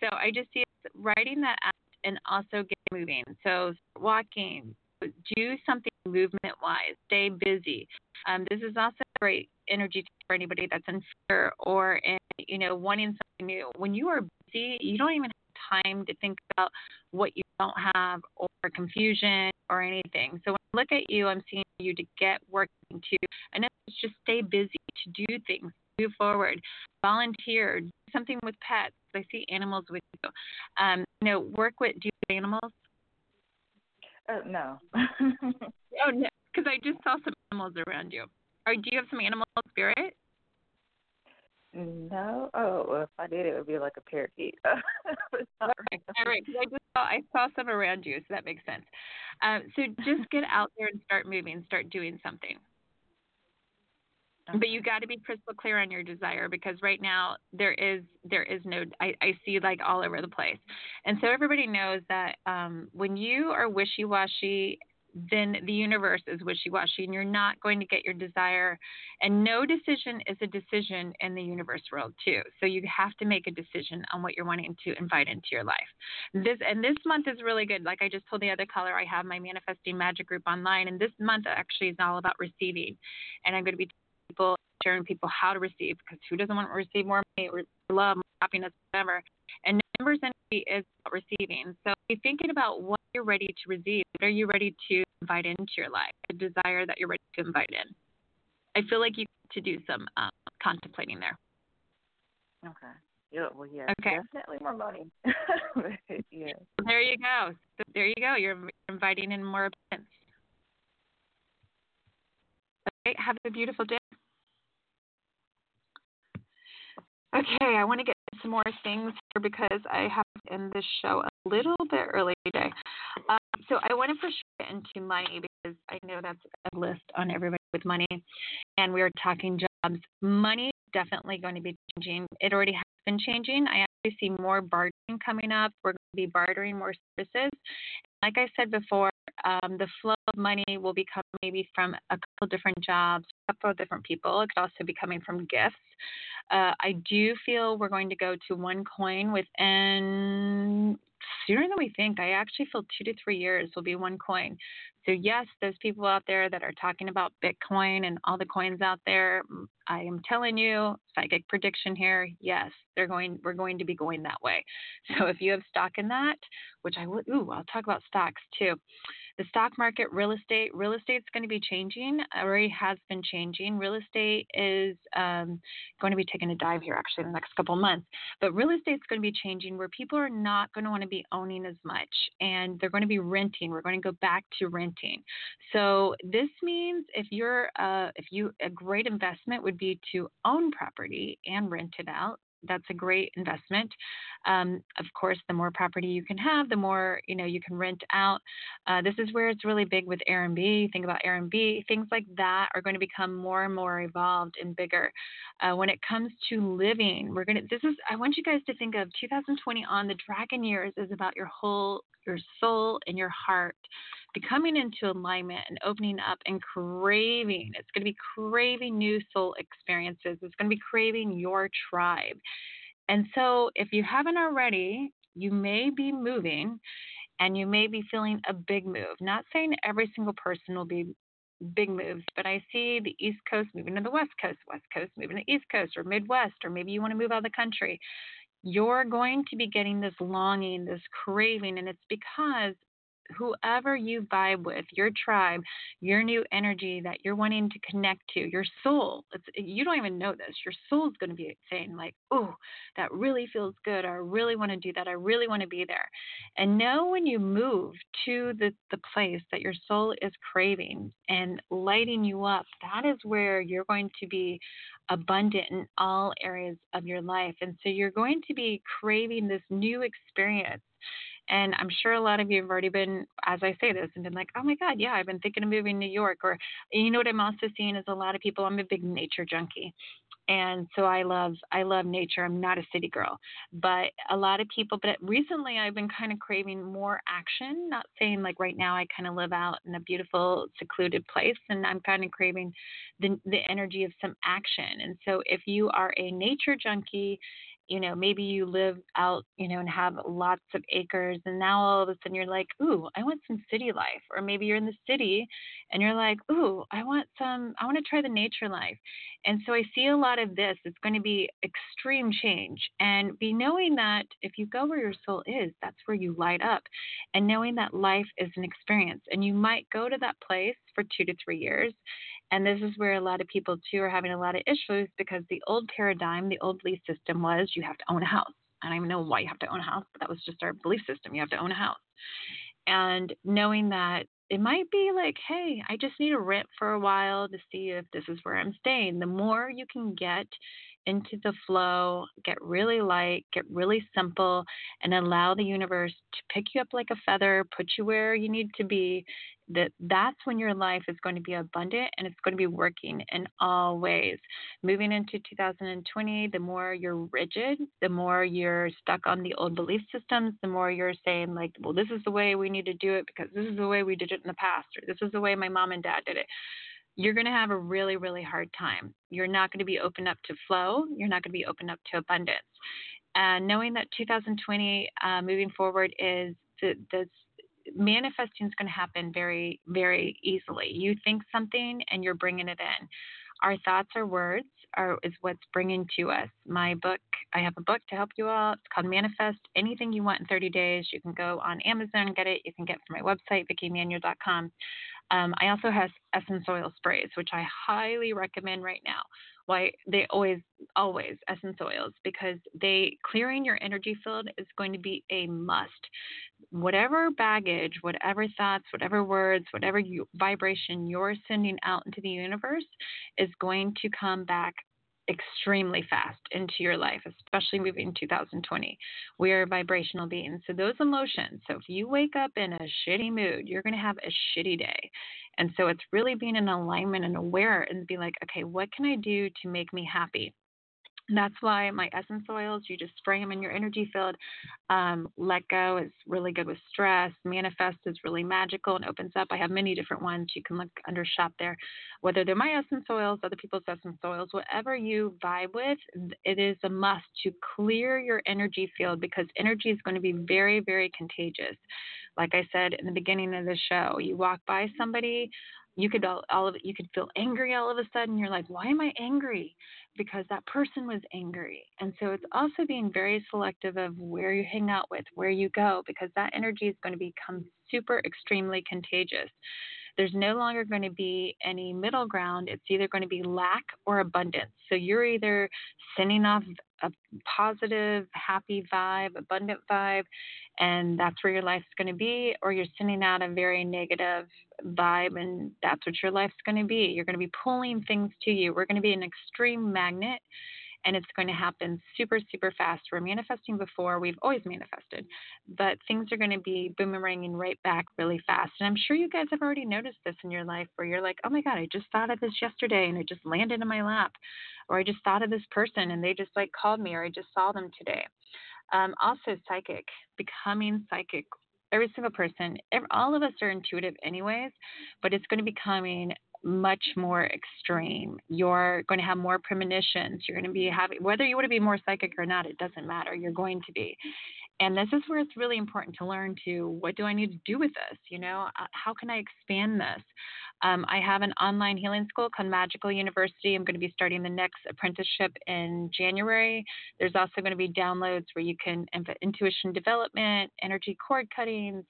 So I just see it writing that out and also get moving. So walking, do something movement wise, stay busy. Um, this is also great energy for anybody that's in fear or in, you know, wanting something new. When you are busy, you don't even have time to think about what you don't have or confusion or anything. So when I look at you, I'm seeing you to get working to, and it's just stay busy, to do things, move forward, volunteer, do something with pets. I see animals with you. Um, you know, work with, do you have animals? Uh, no. <laughs> Oh, no, because I just saw some animals around you. Or do you have some animal spirit? no. Oh, well, if I did, it would be like a parakeet. Not <laughs> Okay. All right. I just saw I saw some around you, so that makes sense. Um, so just get out there and start moving, start doing something. But you got to be crystal clear on your desire because right now there is there is no I, I see like all over the place, and so everybody knows that um, when you are wishy washy, then the universe is wishy washy, and you're not going to get your desire. And no decision is a decision in the universe world too. So you have to make a decision on what you're wanting to invite into your life. This and this month is really good. Like I just told the other caller, I have my manifesting magic group online, and this month actually is all about receiving, and I'm going to be people, sharing people how to receive because who doesn't want to receive more money or love, more happiness, whatever. And numbers energy is about receiving. So be thinking about what you're ready to receive. What are you ready to invite into your life? The desire that you're ready to invite in. I feel like you need to do some um, contemplating there. Okay. Yeah, well, yeah, Okay. definitely more money. <laughs> yeah. There you go. So there you go. You're inviting in more abundance. Okay. Have a beautiful day. Okay, I want to get some more things here because I have to end this show a little bit early today. Um, so I want to push into money because I know that's a list on everybody with money, and we are talking jobs. Money is definitely going to be changing. It already has been changing. I actually see more bartering coming up. We're going to be bartering more services. Like I said before, um, the flow of money will become maybe from a couple different jobs, a couple of different people. It could also be coming from gifts. Uh, I do feel we're going to go to one coin within sooner than we think. I actually feel two to three years will be one coin. So yes, those people out there that are talking about Bitcoin and all the coins out there, I am telling you, psychic prediction here. Yes, they're going. We're going to be going that way. <laughs> So if you have stock in that, which I would, ooh, I'll talk about stocks too the stock market, real estate, real estate is going to be changing. Already has been changing. Real estate is um, going to be taking a dive here actually in the next couple months. But real estate is going to be changing where people are not going to want to be owning as much and they're going to be renting. We're going to go back to renting. So this means if you're uh, if you a great investment would be to own property and rent it out that's a great investment. Um, of course, the more property you can have, the more you know you can rent out. Uh, this is where it's really big with Airbnb. Think about Airbnb. Things like that are going to become more and more evolved and bigger. Uh, when it comes to living, we're gonna. This is. I want you guys to think of 2020 on. The Dragon Years is about your whole, your soul and your heart becoming into alignment and opening up and craving. It's going to be craving new soul experiences. It's going to be craving your tribe. And so, if you haven't already, you may be moving and you may be feeling a big move. Not saying every single person will be big moves, but I see the East Coast moving to the West Coast, West Coast moving to East Coast or Midwest, or maybe you want to move out of the country. You're going to be getting this longing, this craving, and it's because whoever you vibe with, your tribe, your new energy that you're wanting to connect to, your soul. you don't even know this. Your soul's going to be saying, like, oh, that really feels good. I really want to do that. I really want to be there. And know when you move to the, the place that your soul is craving and lighting you up, that is where you're going to be abundant in all areas of your life. And so you're going to be craving this new experience and I'm sure a lot of you have already been, as I say this, and been like, oh my God, yeah, I've been thinking of moving to New York. Or, you know what I'm also seeing is a lot of people, I'm a big nature junkie. And so I love I love nature. I'm not a city girl, but a lot of people. But recently, I've been kind of craving more action. Not saying like right now I kind of live out in a beautiful secluded place, and I'm kind of craving the the energy of some action. And so if you are a nature junkie you know, maybe you live out, you know, and have lots of acres, and now all of a sudden you're like, ooh, I want some city life. Or maybe you're in the city and you're like, ooh, I want some, I want to try the nature life. And so I see a lot of this. It's going to be extreme change. And be knowing that if you go where your soul is, that's where you light up. And knowing that life is an experience. And you might go to that place for two to three years and this is where a lot of people too are having a lot of issues because the old paradigm, the old belief system was you have to own a house. I don't even know why you have to own a house, but that was just our belief system. You have to own a house. And knowing that it might be like, hey, I just need to rent for a while to see if this is where I'm staying. The more you can get into the flow, get really light, get really simple, and allow the universe to pick you up like a feather, put you where you need to be, that that's when your life is going to be abundant and it's going to be working in all ways. Moving into 2020, the more you're rigid, the more you're stuck on the old belief systems, the more you're saying like, well, this is the way we need to do it because this is the way we did it in the past or this is the way my mom and dad did it. You're going to have a really, really hard time. You're not going to be open up to flow. You're not going to be open up to abundance. And knowing that 2020 uh, moving forward is the, manifesting is going to happen very, very easily. You think something and you're bringing it in. Our thoughts or words are is what's bringing to us. My book, I have a book to help you out. It's called Manifest Anything You Want in 30 Days. You can go on Amazon get it. You can get it from my website, VickieEmanuele.com. Um, I also have essence oil sprays, which I highly recommend right now. Why they always, always essence oils because they clearing your energy field is going to be a must whatever baggage, whatever thoughts, whatever words, whatever you, vibration you're sending out into the universe is going to come back extremely fast into your life, especially moving 2020. We are vibrational beings. So those emotions, so if you wake up in a shitty mood, you're going to have a shitty day. And so it's really being in alignment and aware and be like, okay, what can I do to make me happy? That's why my essence oils, you just spray them in your energy field. Um, let go is really good with stress. Manifest is really magical and opens up. I have many different ones. You can look under shop there. Whether they're my essence oils, other people's essence oils, whatever you vibe with, it is a must to clear your energy field because energy is going to be very, very contagious. Like I said in the beginning of the show, you walk by somebody, you could all, all of you could feel angry all of a sudden. You're like, why am I angry? Because that person was angry. And so it's also being very selective of where you hang out with, where you go, because that energy is going to become super extremely contagious. There's no longer going to be any middle ground. It's either going to be lack or abundance. So you're either sending off a positive, happy vibe, abundant vibe, and that's where your life's going to be, or you're sending out a very negative vibe, and that's what your life's going to be. You're going to be pulling things to you. We're going to be an extreme magnet and it's going to happen super, super fast. We're manifesting before, we've always manifested, but things are going to be boomeranging right back really fast. And I'm sure you guys have already noticed this in your life where you're like, oh my God, I just thought of this yesterday and it just landed in my lap. Or I just thought of this person and they just like called me, or I just saw them today. Um, also, psychic, becoming psychic every single person, all of us are intuitive anyways, but it's going to be coming much more extreme. You're going to have more premonitions. You're going to be having, whether you want to be more psychic or not, it doesn't matter. You're going to be. And this is where it's really important to learn to what do I need to do with this? You know, uh, how can I expand this? Um, I have an online healing school called Magical University. I'm going to be starting the next apprenticeship in January. There's also going to be downloads where you can intuition development, energy cord cuttings,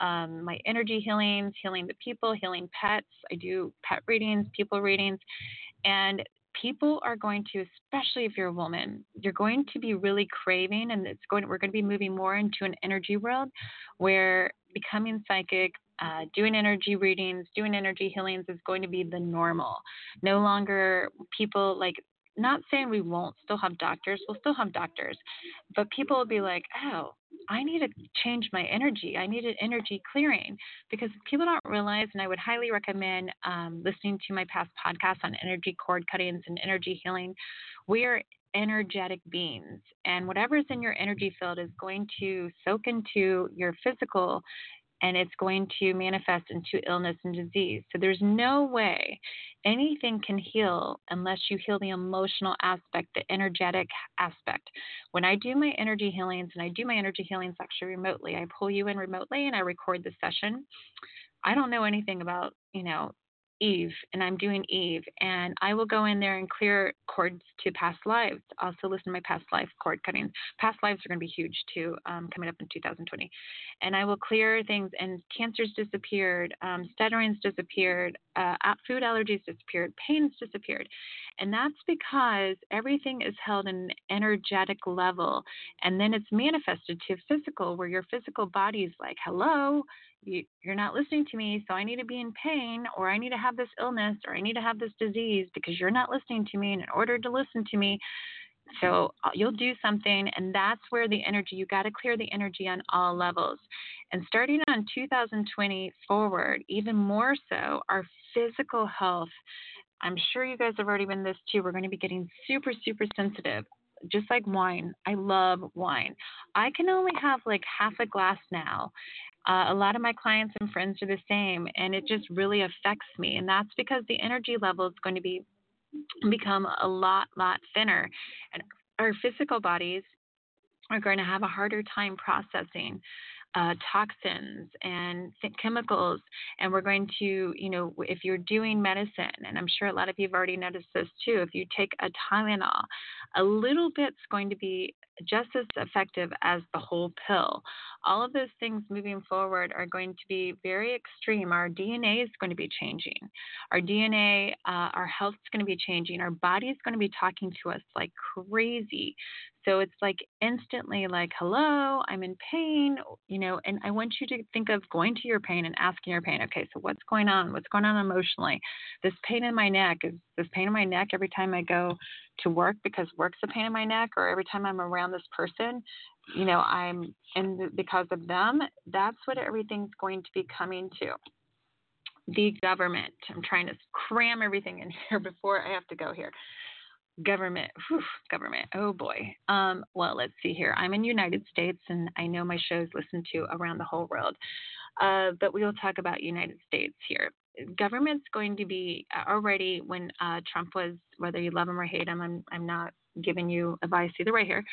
um, my energy healings, healing the people, healing pets. I do pet readings, people readings, and people are going to, especially if you're a woman, you're going to be really craving, and it's going. We're going to be moving more into an energy world where becoming psychic. Uh, doing energy readings, doing energy healings is going to be the normal. No longer people like not saying we won't still have doctors, we'll still have doctors, but people will be like, oh, I need to change my energy. I need an energy clearing because people don't realize, and I would highly recommend um, listening to my past podcasts on energy cord cuttings and energy healing. We are energetic beings, and whatever's in your energy field is going to soak into your physical and it's going to manifest into illness and disease. So there's no way anything can heal unless you heal the emotional aspect, the energetic aspect. When I do my energy healings, and I do my energy healings actually remotely, I pull you in remotely and I record the session. I don't know anything about, you know, Eve and I'm doing Eve and I will go in there and clear cords to past lives. Also listen to my past life cord cutting. Past lives are going to be huge too, um, coming up in 2020. And I will clear things and cancers disappeared, um, stutterings disappeared, uh, food allergies disappeared, pains disappeared. And that's because everything is held in an energetic level and then it's manifested to physical where your physical body is like, hello, you're not listening to me, so I need to be in pain, or I need to have this illness, or I need to have this disease because you're not listening to me. And in order to listen to me, so uh, you'll do something, and that's where the energy, you got to clear the energy on all levels. And starting on 2020 forward, even more so, our physical health. I'm sure you guys have already been this too. We're going to be getting super, super sensitive just like wine. I love wine. I can only have like half a glass now. Uh, a lot of my clients and friends are the same, and it just really affects me. And that's because the energy level is going to be become a lot, lot thinner, and our physical bodies are going to have a harder time processing uh, toxins and chemicals. And we're going to, you know, if you're doing medicine, and I'm sure a lot of you have already noticed this too, if you take a Tylenol, a little bit's going to be just as effective as the whole pill. All of those things moving forward are going to be very extreme. Our DNA is going to be changing. Our DNA, uh, our health is going to be changing. Our body is going to be talking to us like crazy. So it's like instantly like, hello, I'm in pain, you know, and I want you to think of going to your pain and asking your pain, okay, so what's going on? What's going on emotionally? This pain in my neck, is this pain in my neck every time I go to work because work's a pain in my neck or every time I'm around this person, you know, I'm and because of them, that's what everything's going to be coming to. The government. I'm trying to cram everything in <laughs> here before I have to go here government, whew, government. Oh boy. Um, well, let's see here. I'm in United States, and I know my shows listened to around the whole world, uh, but we will talk about United States here. Government's going to be uh, already when uh, Trump was, whether you love him or hate him, I'm I'm not giving you advice either way here.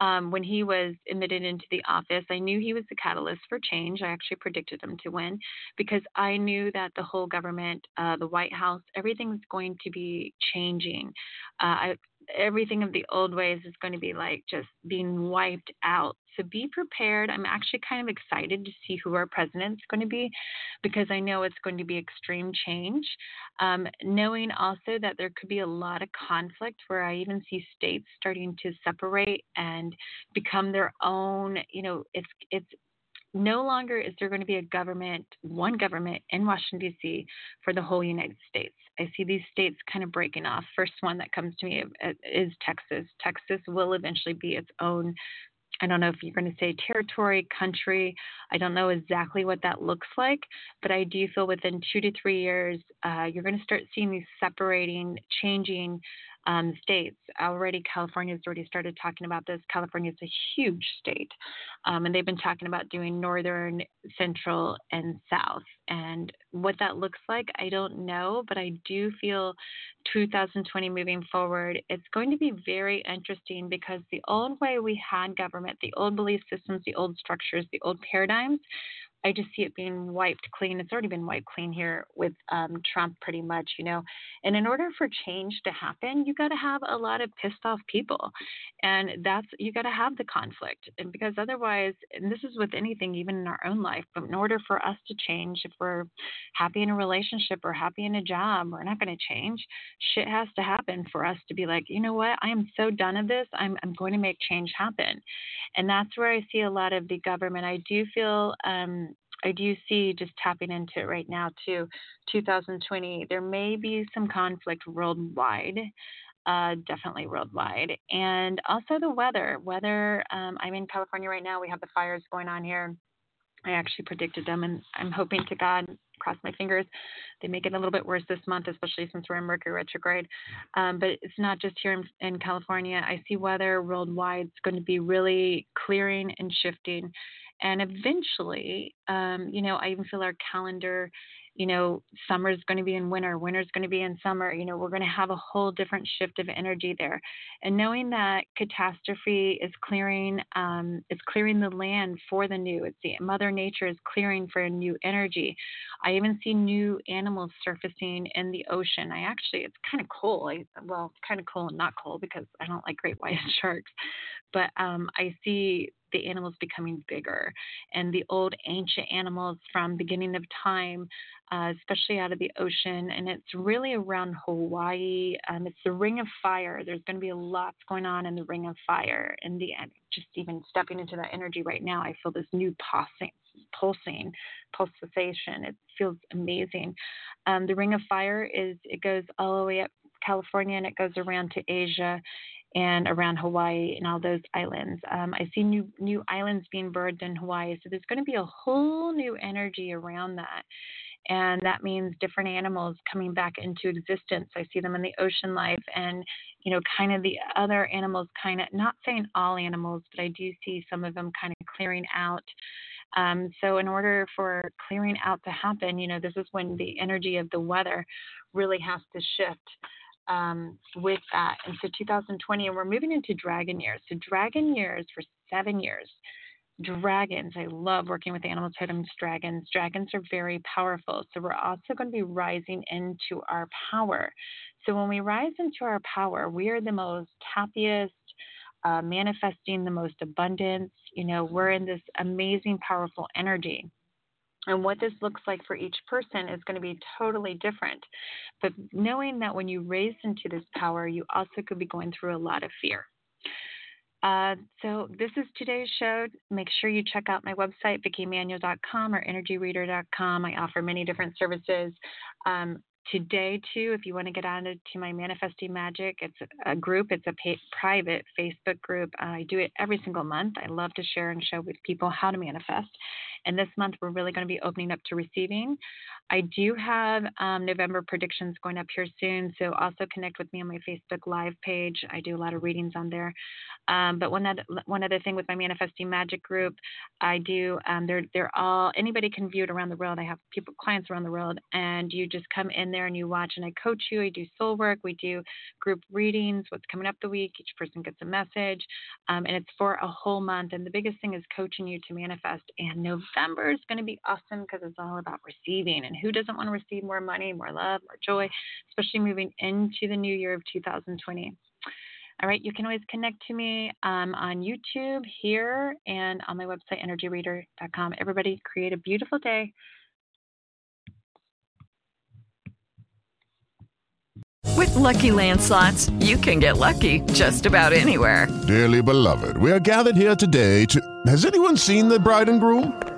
Um, when he was admitted into the office, I knew he was the catalyst for change. I actually predicted him to win because I knew that the whole government, uh, the White House, everything's going to be changing. Uh, I, everything of the old ways is going to be like just being wiped out. So be prepared. I'm actually kind of excited to see who our president's going to be because I know it's going to be extreme change. Um, knowing also that there could be a lot of conflict where I even see states starting to separate and become their own, you know, it's it's no longer is there going to be a government, one government in Washington, D.C. for the whole United States. I see these states kind of breaking off. First one that comes to me is Texas. Texas will eventually be its own. I don't know if you're going to say territory, country. I don't know exactly what that looks like, but I do feel within two to three years, uh, you're going to start seeing these separating, changing um, states. Already, California has already started talking about this. California is a huge state, um, and they've been talking about doing northern, central, and south. And what that looks like, I don't know, but I do feel 2020 moving forward, it's going to be very interesting because the old way we had government, the old belief systems, the old structures, the old paradigms, I just see it being wiped clean. It's already been wiped clean here with um, Trump, pretty much, you know. And in order for change to happen, you got to have a lot of pissed off people, and that's you got to have the conflict. And because otherwise, and this is with anything, even in our own life, but in order for us to change, if we're happy in a relationship or happy in a job, we're not going to change. Shit has to happen for us to be like, you know what? I am so done of this. I'm I'm going to make change happen, and that's where I see a lot of the government. I do feel. Um, I do see just tapping into it right now too. 2020, there may be some conflict worldwide, uh, definitely worldwide, and also the weather. Weather. Um, I'm in California right now. We have the fires going on here. I actually predicted them, and I'm hoping to God, cross my fingers, they make it a little bit worse this month, especially since we're in Mercury retrograde. Um, but it's not just here in, in California. I see weather worldwide It's going to be really clearing and shifting and eventually, um, you know, I even feel our calendar, you know, summer is going to be in winter, winter is going to be in summer. You know, we're going to have a whole different shift of energy there. And knowing that catastrophe is clearing, um, is clearing the land for the new. It's the Mother Nature is clearing for a new energy. I even see new animals surfacing in the ocean. I actually, it's kind of cool. I, well, kind of cool and not cool because I don't like great <laughs> white sharks, but um, I see the animals becoming bigger. And the old ancient animals from beginning of time uh, especially out of the ocean and it's really around hawaii um, it's the ring of fire. There's going to be a lot going on in the ring of fire and the just even stepping into that energy right now i feel this new pulsing pulsing pulsation. It feels amazing. Um, the ring of fire is it goes all the way up california and it goes around to asia and around Hawaii and all those islands. Um, I see new new islands being birthed in Hawaii, so there's going to be a whole new energy around that. And that means different animals coming back into existence. I see them in the ocean life, and you know, kind of the other animals, kind of not saying all animals, but I do see some of them kind of clearing out. Um, so, in order for clearing out to happen, you know, this is when the energy of the weather really has to shift um, with that. And so 2020, and we're moving into dragon years. So dragon years for seven years. Dragons, I love working with animal totems, dragons. Dragons are very powerful. So we're also going to be rising into our power. So when we rise into our power, we are the most happiest, uh, manifesting the most abundance. You know, we're in this amazing, powerful energy. And what this looks like for each person is going to be totally different. But knowing that when you raise into this power, you also could be going through a lot of fear. Uh, so this is today's show. Make sure you check out my website, vickieemanuele.com or energyreader.com. I offer many different services. Um, today too if you want to get on to my manifesting magic it's a group it's a pay, private facebook group uh, i do it every single month i love to share and show with people how to manifest and this month we're really going to be opening up to receiving I do have um, November predictions going up here soon, so also connect with me on my Facebook Live page. I do a lot of readings on there. Um, but one other, one other thing with my Manifesting Magic group, I do. Um, they're they're all anybody can view it around the world. I have people clients around the world, and you just come in there and you watch, and I coach you. I do soul work. We do group readings. What's coming up the week? Each person gets a message, um, and it's for a whole month. And the biggest thing is coaching you to manifest. And November is going to be awesome because it's all about receiving. And who doesn't want to receive more money, more love, more joy, especially moving into the new year of 2020. All right, you can always connect to me um, on YouTube here and on my website, energyreader.com. Everybody, create a beautiful day. With Lucky Land slots, you can get lucky just about anywhere. Dearly beloved, we are gathered here today to. Has anyone seen the bride and groom?